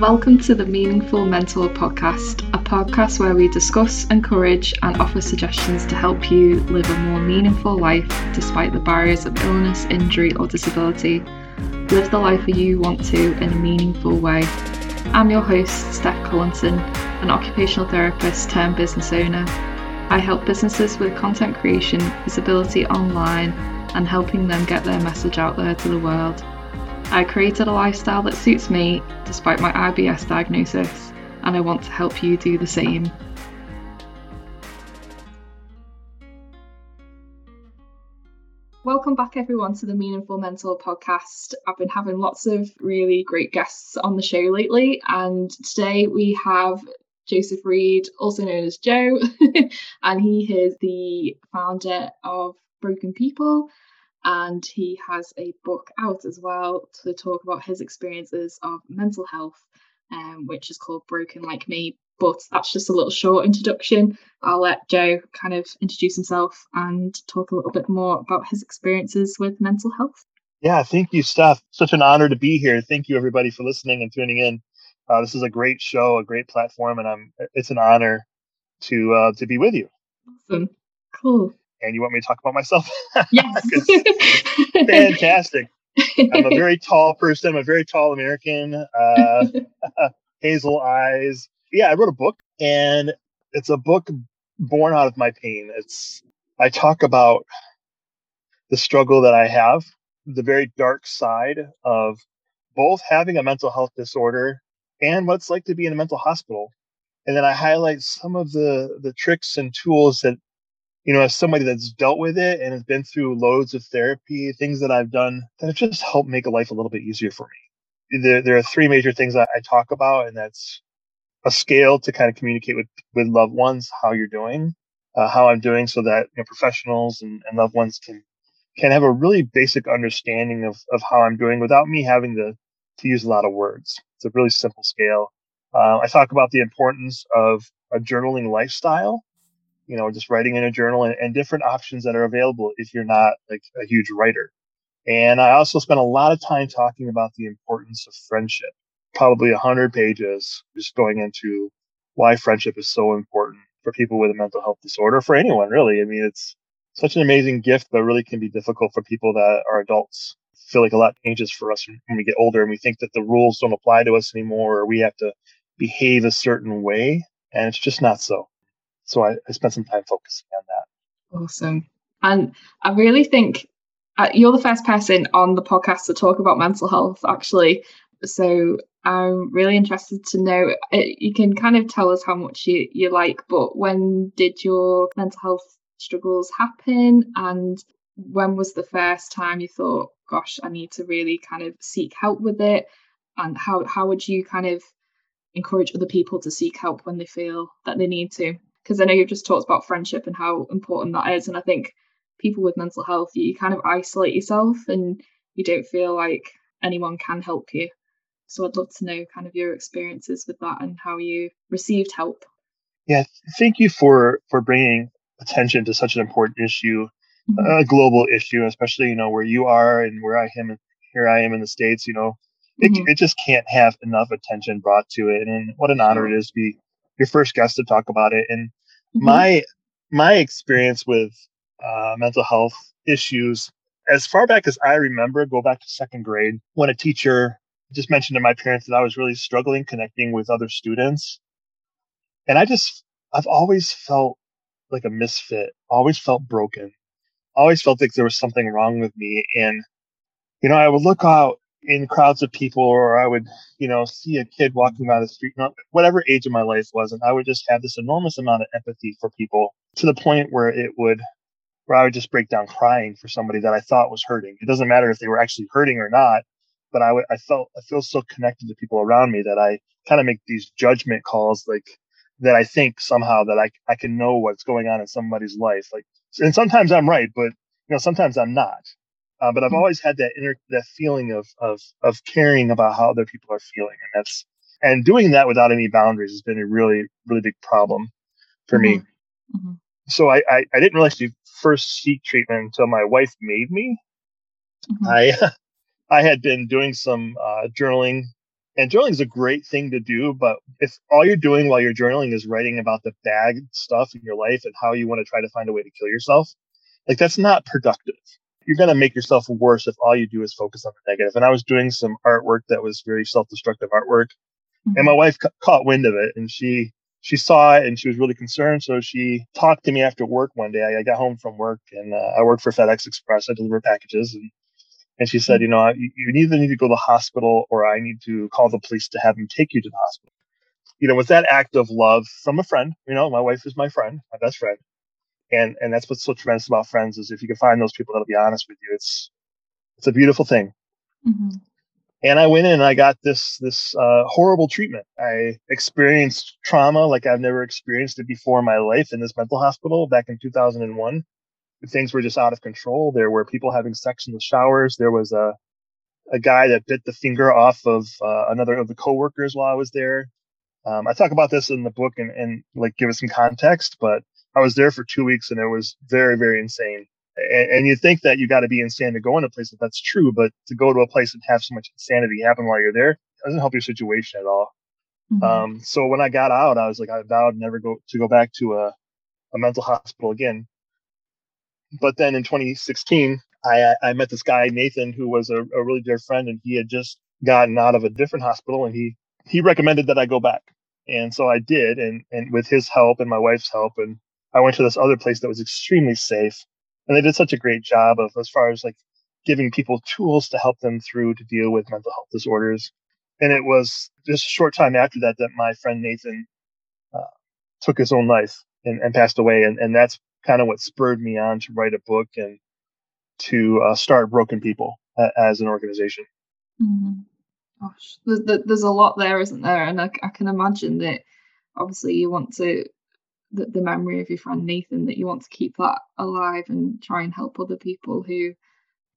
Welcome to the Meaningful Mentor Podcast, a podcast where we discuss, encourage, and offer suggestions to help you live a more meaningful life despite the barriers of illness, injury, or disability. Live the life you want to in a meaningful way. I'm your host, Steph Collinson, an occupational therapist turned business owner. I help businesses with content creation, visibility online, and helping them get their message out there to the world. I created a lifestyle that suits me despite my IBS diagnosis, and I want to help you do the same. Welcome back, everyone, to the Meaningful Mentor podcast. I've been having lots of really great guests on the show lately, and today we have Joseph Reid, also known as Joe, and he is the founder of Broken People and he has a book out as well to talk about his experiences of mental health, um, which is called Broken Like Me. But that's just a little short introduction. I'll let Joe kind of introduce himself and talk a little bit more about his experiences with mental health. Yeah, thank you, Steph. Such an honor to be here. Thank you, everybody, for listening and tuning in. Uh, this is a great show, a great platform, and I'm. It's an honor to uh, to be with you. Awesome, cool and you want me to talk about myself? Yes. fantastic. I'm a very tall person. I'm a very tall American, uh, hazel eyes. Yeah, I wrote a book, and it's a book born out of my pain. It's I talk about the struggle that I have, the very dark side of both having a mental health disorder and what it's like to be in a mental hospital. And then I highlight some of the the tricks and tools that you know, as somebody that's dealt with it and has been through loads of therapy, things that I've done that have just helped make a life a little bit easier for me. There, there are three major things I talk about, and that's a scale to kind of communicate with, with loved ones how you're doing, uh, how I'm doing, so that you know, professionals and, and loved ones can can have a really basic understanding of, of how I'm doing without me having to to use a lot of words. It's a really simple scale. Uh, I talk about the importance of a journaling lifestyle you know, just writing in a journal and, and different options that are available if you're not like a huge writer. And I also spent a lot of time talking about the importance of friendship, probably a hundred pages just going into why friendship is so important for people with a mental health disorder, for anyone really. I mean, it's such an amazing gift, but really can be difficult for people that are adults. I feel like a lot changes for us when we get older and we think that the rules don't apply to us anymore or we have to behave a certain way. And it's just not so so I, I spent some time focusing on that. Awesome. And I really think uh, you're the first person on the podcast to talk about mental health, actually. So I'm really interested to know. Uh, you can kind of tell us how much you, you like, but when did your mental health struggles happen? And when was the first time you thought, gosh, I need to really kind of seek help with it? And how, how would you kind of encourage other people to seek help when they feel that they need to? Because I know you've just talked about friendship and how important that is. And I think people with mental health, you kind of isolate yourself and you don't feel like anyone can help you. So I'd love to know kind of your experiences with that and how you received help. Yeah, thank you for for bringing attention to such an important issue, mm-hmm. a global issue, especially you know where you are and where I am. And here I am in the states. You know, it, mm-hmm. it just can't have enough attention brought to it. And what an honor it is to be your first guest to talk about it. And mm-hmm. my my experience with uh, mental health issues, as far back as I remember, go back to second grade when a teacher just mentioned to my parents that I was really struggling connecting with other students, and I just I've always felt like a misfit, always felt broken, always felt like there was something wrong with me, and you know I would look out in crowds of people or I would, you know, see a kid walking by the street, whatever age of my life was, and I would just have this enormous amount of empathy for people to the point where it would, where I would just break down crying for somebody that I thought was hurting. It doesn't matter if they were actually hurting or not, but I would, I felt, I feel so connected to people around me that I kind of make these judgment calls, like that I think somehow that I, I can know what's going on in somebody's life. Like, and sometimes I'm right, but you know, sometimes I'm not. Uh, but I've mm-hmm. always had that inner that feeling of of of caring about how other people are feeling, and that's and doing that without any boundaries has been a really really big problem for mm-hmm. me. Mm-hmm. So I, I, I didn't really actually first seek treatment until my wife made me. Mm-hmm. I I had been doing some uh, journaling And journaling is a great thing to do, but if all you're doing while you're journaling is writing about the bad stuff in your life and how you want to try to find a way to kill yourself, like that's not productive. You're going to make yourself worse if all you do is focus on the negative. And I was doing some artwork that was very self-destructive artwork, mm-hmm. and my wife ca- caught wind of it, and she she saw it and she was really concerned. So she talked to me after work one day. I, I got home from work and uh, I worked for FedEx Express. I deliver packages and and she said, you know, you, you either need to go to the hospital or I need to call the police to have them take you to the hospital. You know, with that act of love from a friend, you know, my wife is my friend, my best friend. And and that's what's so tremendous about friends is if you can find those people that'll be honest with you, it's it's a beautiful thing. Mm-hmm. And I went in and I got this this uh, horrible treatment. I experienced trauma like I've never experienced it before in my life in this mental hospital back in 2001 things were just out of control. There were people having sex in the showers. There was a a guy that bit the finger off of uh, another of the coworkers while I was there. Um, I talk about this in the book and, and like give it some context, but I was there for two weeks and it was very, very insane. And, and you think that you got to be insane to go in a place that that's true, but to go to a place and have so much insanity happen while you're there doesn't help your situation at all. Mm-hmm. Um, so when I got out, I was like, I vowed never go to go back to a, a mental hospital again but then in 2016, I, I met this guy Nathan, who was a, a really dear friend, and he had just gotten out of a different hospital, and he he recommended that I go back, and so I did, and and with his help and my wife's help, and I went to this other place that was extremely safe, and they did such a great job of as far as like giving people tools to help them through to deal with mental health disorders, and it was just a short time after that that my friend Nathan uh, took his own life and, and passed away, and and that's kind of what spurred me on to write a book and to uh, start Broken People uh, as an organization. Mm-hmm. Gosh, there's, there's a lot there, isn't there? And I, I can imagine that obviously you want to the, the memory of your friend Nathan that you want to keep that alive and try and help other people who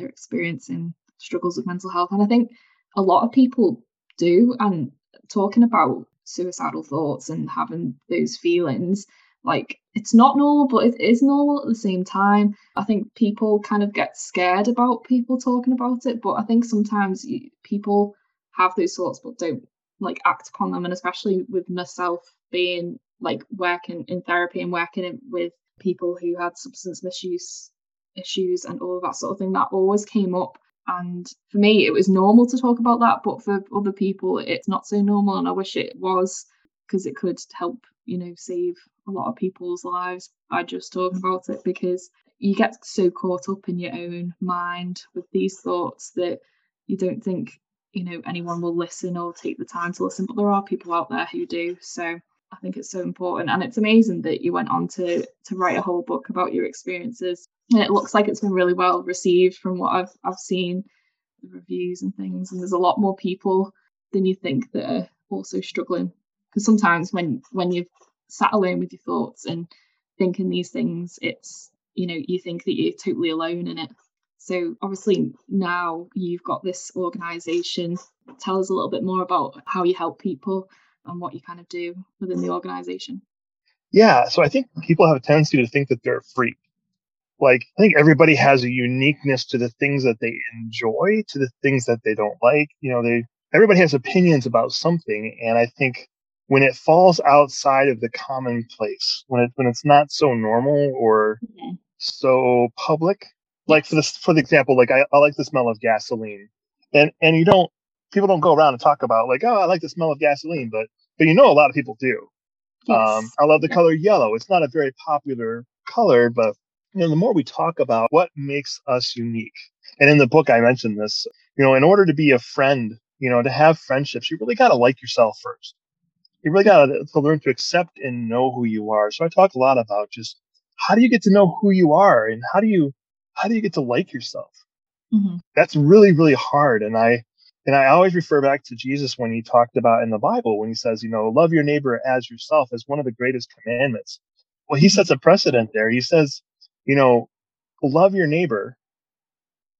are experiencing struggles with mental health. And I think a lot of people do. And talking about suicidal thoughts and having those feelings, like it's not normal, but it is normal at the same time. I think people kind of get scared about people talking about it, but I think sometimes you, people have those thoughts but don't like act upon them. And especially with myself being like working in therapy and working with people who had substance misuse issues and all of that sort of thing, that always came up. And for me, it was normal to talk about that, but for other people, it's not so normal. And I wish it was because it could help, you know, save a lot of people's lives by just talking about it because you get so caught up in your own mind with these thoughts that you don't think you know anyone will listen or take the time to listen but there are people out there who do so i think it's so important. And it's amazing that you went on to to write a whole book about your experiences. And it looks like it's been really well received from what i've i've seen the reviews and things. And there's a lot more people than you think that are also struggling. Because sometimes when when you've sat alone with your thoughts and thinking these things, it's, you know, you think that you're totally alone in it. So obviously now you've got this organization. Tell us a little bit more about how you help people and what you kind of do within the organization. Yeah, so I think people have a tendency to think that they're free. Like I think everybody has a uniqueness to the things that they enjoy, to the things that they don't like. You know, they everybody has opinions about something, and I think when it falls outside of the commonplace, when it when it's not so normal or mm-hmm. so public. Like for this for the example, like I, I like the smell of gasoline. And and you don't people don't go around and talk about like, oh, I like the smell of gasoline, but but you know a lot of people do. Yes. Um, I love the color yellow. It's not a very popular color, but you know, the more we talk about what makes us unique, and in the book I mentioned this, you know, in order to be a friend, you know, to have friendships, you really got to like yourself first you really got to learn to accept and know who you are. So I talk a lot about just how do you get to know who you are and how do you how do you get to like yourself? Mm-hmm. That's really really hard. And I and I always refer back to Jesus when he talked about in the Bible when he says, you know, love your neighbor as yourself as one of the greatest commandments. Well, he sets a precedent there. He says, you know, love your neighbor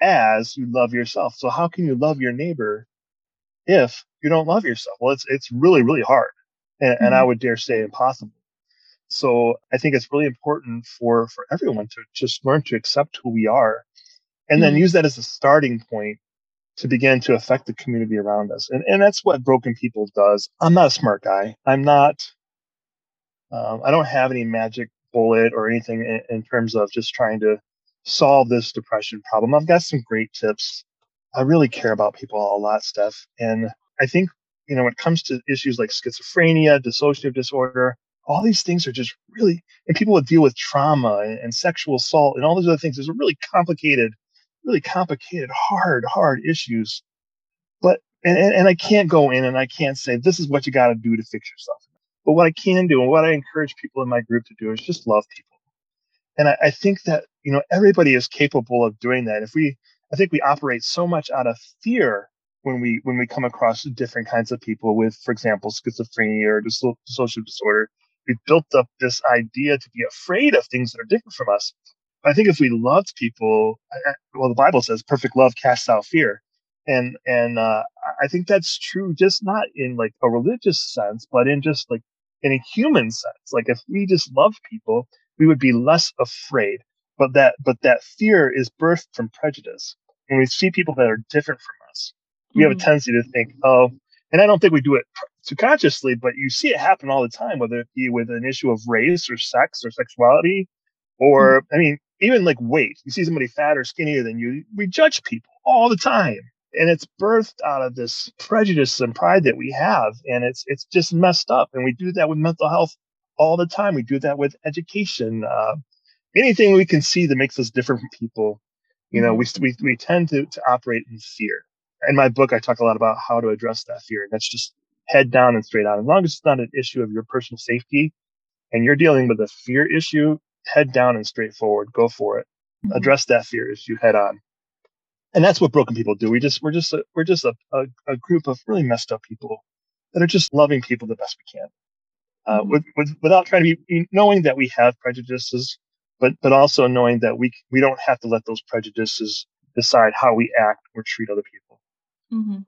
as you love yourself. So how can you love your neighbor if you don't love yourself? Well, it's it's really really hard and, mm-hmm. and I mm-hmm. would dare say impossible. So I think it's really important for for everyone to just learn to accept who we are, and then mm-hmm. use that as a starting point to begin to affect the community around us. And, and that's what Broken People does. I'm not a smart guy. I'm not, um, I don't have any magic bullet or anything in, in terms of just trying to solve this depression problem. I've got some great tips. I really care about people a lot, Steph. And I think, you know, when it comes to issues like schizophrenia, dissociative disorder, all these things are just really, and people that deal with trauma and, and sexual assault and all those other things, there's a really complicated really complicated, hard, hard issues. But and, and I can't go in and I can't say this is what you got to do to fix yourself. But what I can do and what I encourage people in my group to do is just love people. And I, I think that you know everybody is capable of doing that. If we, I think we operate so much out of fear when we when we come across different kinds of people with, for example, schizophrenia or dissociative disorder. We've built up this idea to be afraid of things that are different from us. I think if we loved people, well, the Bible says perfect love casts out fear. And, and, uh, I think that's true, just not in like a religious sense, but in just like in a human sense. Like if we just love people, we would be less afraid. But that, but that fear is birthed from prejudice. When we see people that are different from us, we mm-hmm. have a mm-hmm. tendency to think, oh, and I don't think we do it too consciously, but you see it happen all the time, whether it be with an issue of race or sex or sexuality, or, mm-hmm. I mean, even like weight. You see somebody fat or skinnier than you, we judge people all the time. And it's birthed out of this prejudice and pride that we have. And it's it's just messed up. And we do that with mental health all the time. We do that with education. Uh, anything we can see that makes us different from people, you know, mm-hmm. we, we, we tend to, to operate in fear. In my book, I talk a lot about how to address that fear. And that's just head down and straight on. As long as it's not an issue of your personal safety and you're dealing with a fear issue, head down and straightforward. Go for it. Mm-hmm. Address that fear issue head on. And that's what broken people do. We just we're just a, we're just a, a, a, group of really messed up people that are just loving people the best we can, uh, mm-hmm. with, with, without trying to be knowing that we have prejudices, but but also knowing that we we don't have to let those prejudices decide how we act or treat other people. Mm-hmm.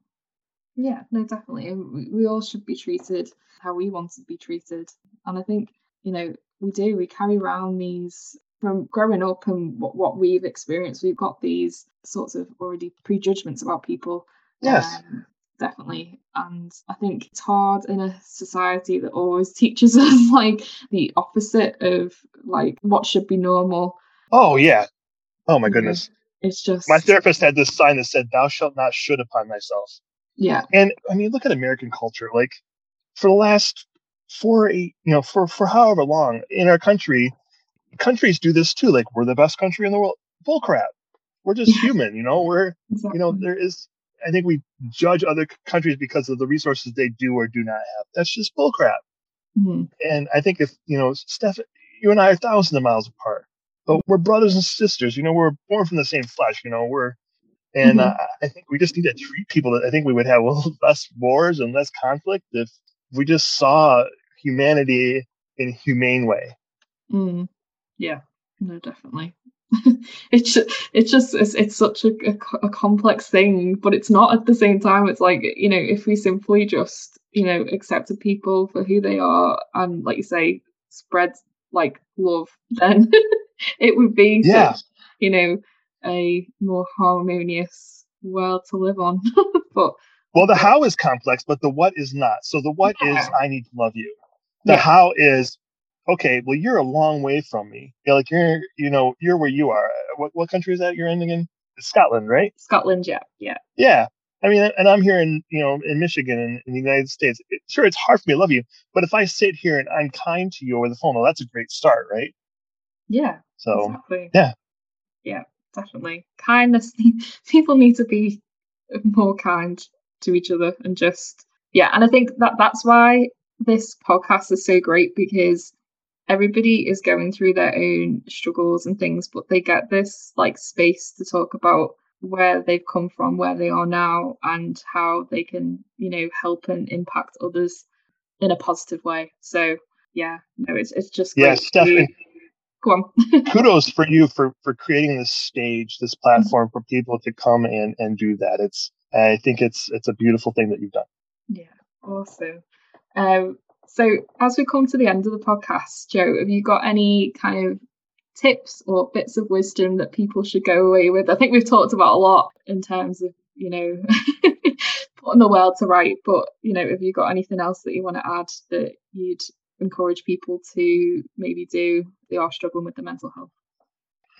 Yeah, no, definitely. We, we all should be treated how we want to be treated, and I think you know we do. We carry around these from growing up and what, what we've experienced. We've got these sorts of already prejudgments about people. Yes. Um, definitely. And I think it's hard in a society that always teaches us like the opposite of like what should be normal. Oh yeah. Oh my goodness. It's just my therapist had this sign that said, Thou shalt not should upon thyself. Yeah. And I mean, look at American culture. Like for the last for a you know for for however long in our country countries do this too like we're the best country in the world. Bull crap we're just human you know? We're exactly. you know there is i think we judge other countries because of the resources they do or do not have. That's just bull crap mm-hmm. and i think if you know steph you and i are thousands of miles apart but we're brothers and sisters you know? We're born from the same flesh you know? We're and mm-hmm. uh, i think we just need to treat people that i think we would have less wars and less conflict if we just saw humanity in a humane way. Mm. Yeah, no, definitely. it's it's just it's, it's such a, a, a, complex thing, but it's not at the same time. It's like you know, if we simply just you know accepted people for who they are and, like you say, spread like love, then it would be yeah. such, you know a more harmonious world to live on. but well, the how is complex, but the what is not. So the what yeah. is I need to love you. The yeah. how is okay. Well, you're a long way from me. You're like you're, you know, you're where you are. What what country is that you're in again? Scotland, right? Scotland, yeah, yeah, yeah. I mean, and I'm here in you know in Michigan in, in the United States. It, sure, it's hard for me to love you, but if I sit here and I'm kind to you over the phone, well, that's a great start, right? Yeah. So exactly. yeah, yeah, definitely. Kindness. People need to be more kind to each other and just yeah. And I think that that's why this podcast is so great because everybody is going through their own struggles and things, but they get this like space to talk about where they've come from, where they are now, and how they can, you know, help and impact others in a positive way. So yeah, no, it's it's just yeah, Stephanie. Go on. kudos for you for for creating this stage, this platform mm-hmm. for people to come and and do that. It's I think it's it's a beautiful thing that you've done. Yeah, awesome. Um, so, as we come to the end of the podcast, Joe, have you got any kind of tips or bits of wisdom that people should go away with? I think we've talked about a lot in terms of you know, putting the world to right. But, you know, have you got anything else that you want to add that you'd encourage people to maybe do they are struggling with the mental health?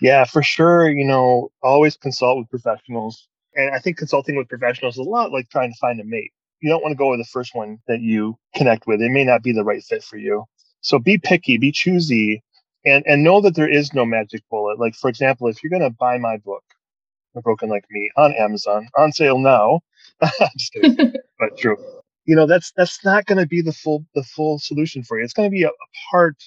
Yeah, for sure. You know, always consult with professionals. And I think consulting with professionals is a lot like trying to find a mate. You don't want to go with the first one that you connect with. It may not be the right fit for you. So be picky, be choosy, and, and know that there is no magic bullet. Like, for example, if you're going to buy my book, A Broken Like Me, on Amazon, on sale now, just kidding, but true. You know, that's, that's not going to be the full, the full solution for you. It's going to be a, a part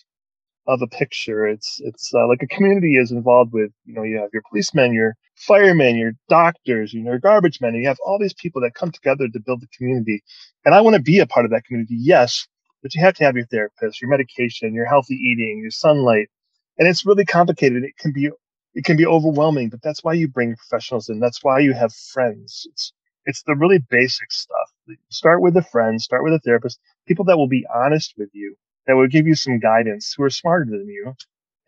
of a picture. It's it's uh, like a community is involved with. You know, you have your policemen, your firemen, your doctors, you know, your garbage men, and you have all these people that come together to build the community. And I want to be a part of that community, yes, but you have to have your therapist, your medication, your healthy eating, your sunlight, and it's really complicated. It can be it can be overwhelming, but that's why you bring professionals in. That's why you have friends. It's it's the really basic stuff. Start with a friend, start with a therapist, people that will be honest with you that will give you some guidance who are smarter than you.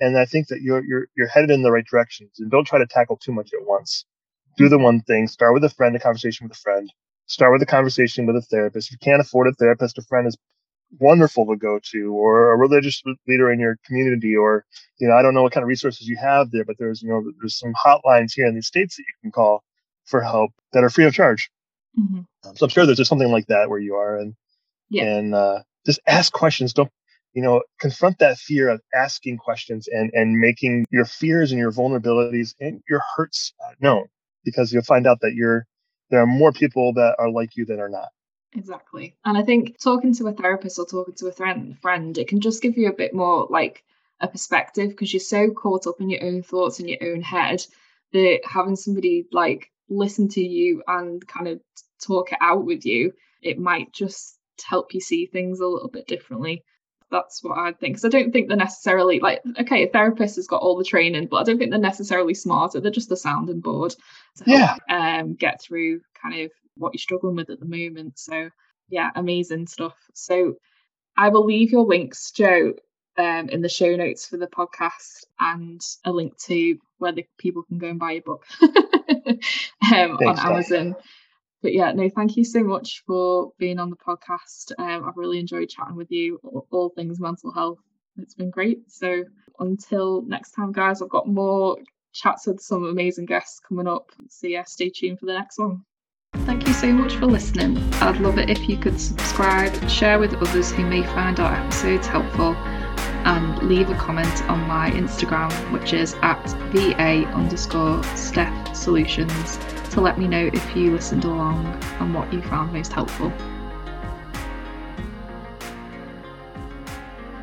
And I think that you're, you're, you're headed in the right directions and don't try to tackle too much at once. Do the one thing, start with a friend, a conversation with a friend, start with a conversation with a therapist. If you can't afford a therapist, a friend is wonderful to go to or a religious leader in your community or you know i don't know what kind of resources you have there but there's you know there's some hotlines here in these states that you can call for help that are free of charge mm-hmm. so i'm sure there's just something like that where you are and yeah. and uh, just ask questions don't you know, confront that fear of asking questions and, and making your fears and your vulnerabilities and your hurts uh, known because you'll find out that you're, there are more people that are like you than are not. Exactly. And I think talking to a therapist or talking to a friend, friend, it can just give you a bit more like a perspective because you're so caught up in your own thoughts in your own head that having somebody like listen to you and kind of talk it out with you, it might just help you see things a little bit differently that's what I think. Because I don't think they're necessarily like okay, a therapist has got all the training, but I don't think they're necessarily smarter. They're just a sounding board to help yeah. um, get through kind of what you're struggling with at the moment. So yeah, amazing stuff. So I will leave your links, Joe, um, in the show notes for the podcast and a link to where the people can go and buy your book um, on Amazon but yeah, no, thank you so much for being on the podcast. Um, I've really enjoyed chatting with you, all, all things mental health. It's been great. So until next time, guys, I've got more chats with some amazing guests coming up. So yeah, stay tuned for the next one. Thank you so much for listening. I'd love it if you could subscribe share with others who may find our episodes helpful and leave a comment on my Instagram, which is at VA underscore Steph Solutions to let me know if you listened along and what you found most helpful.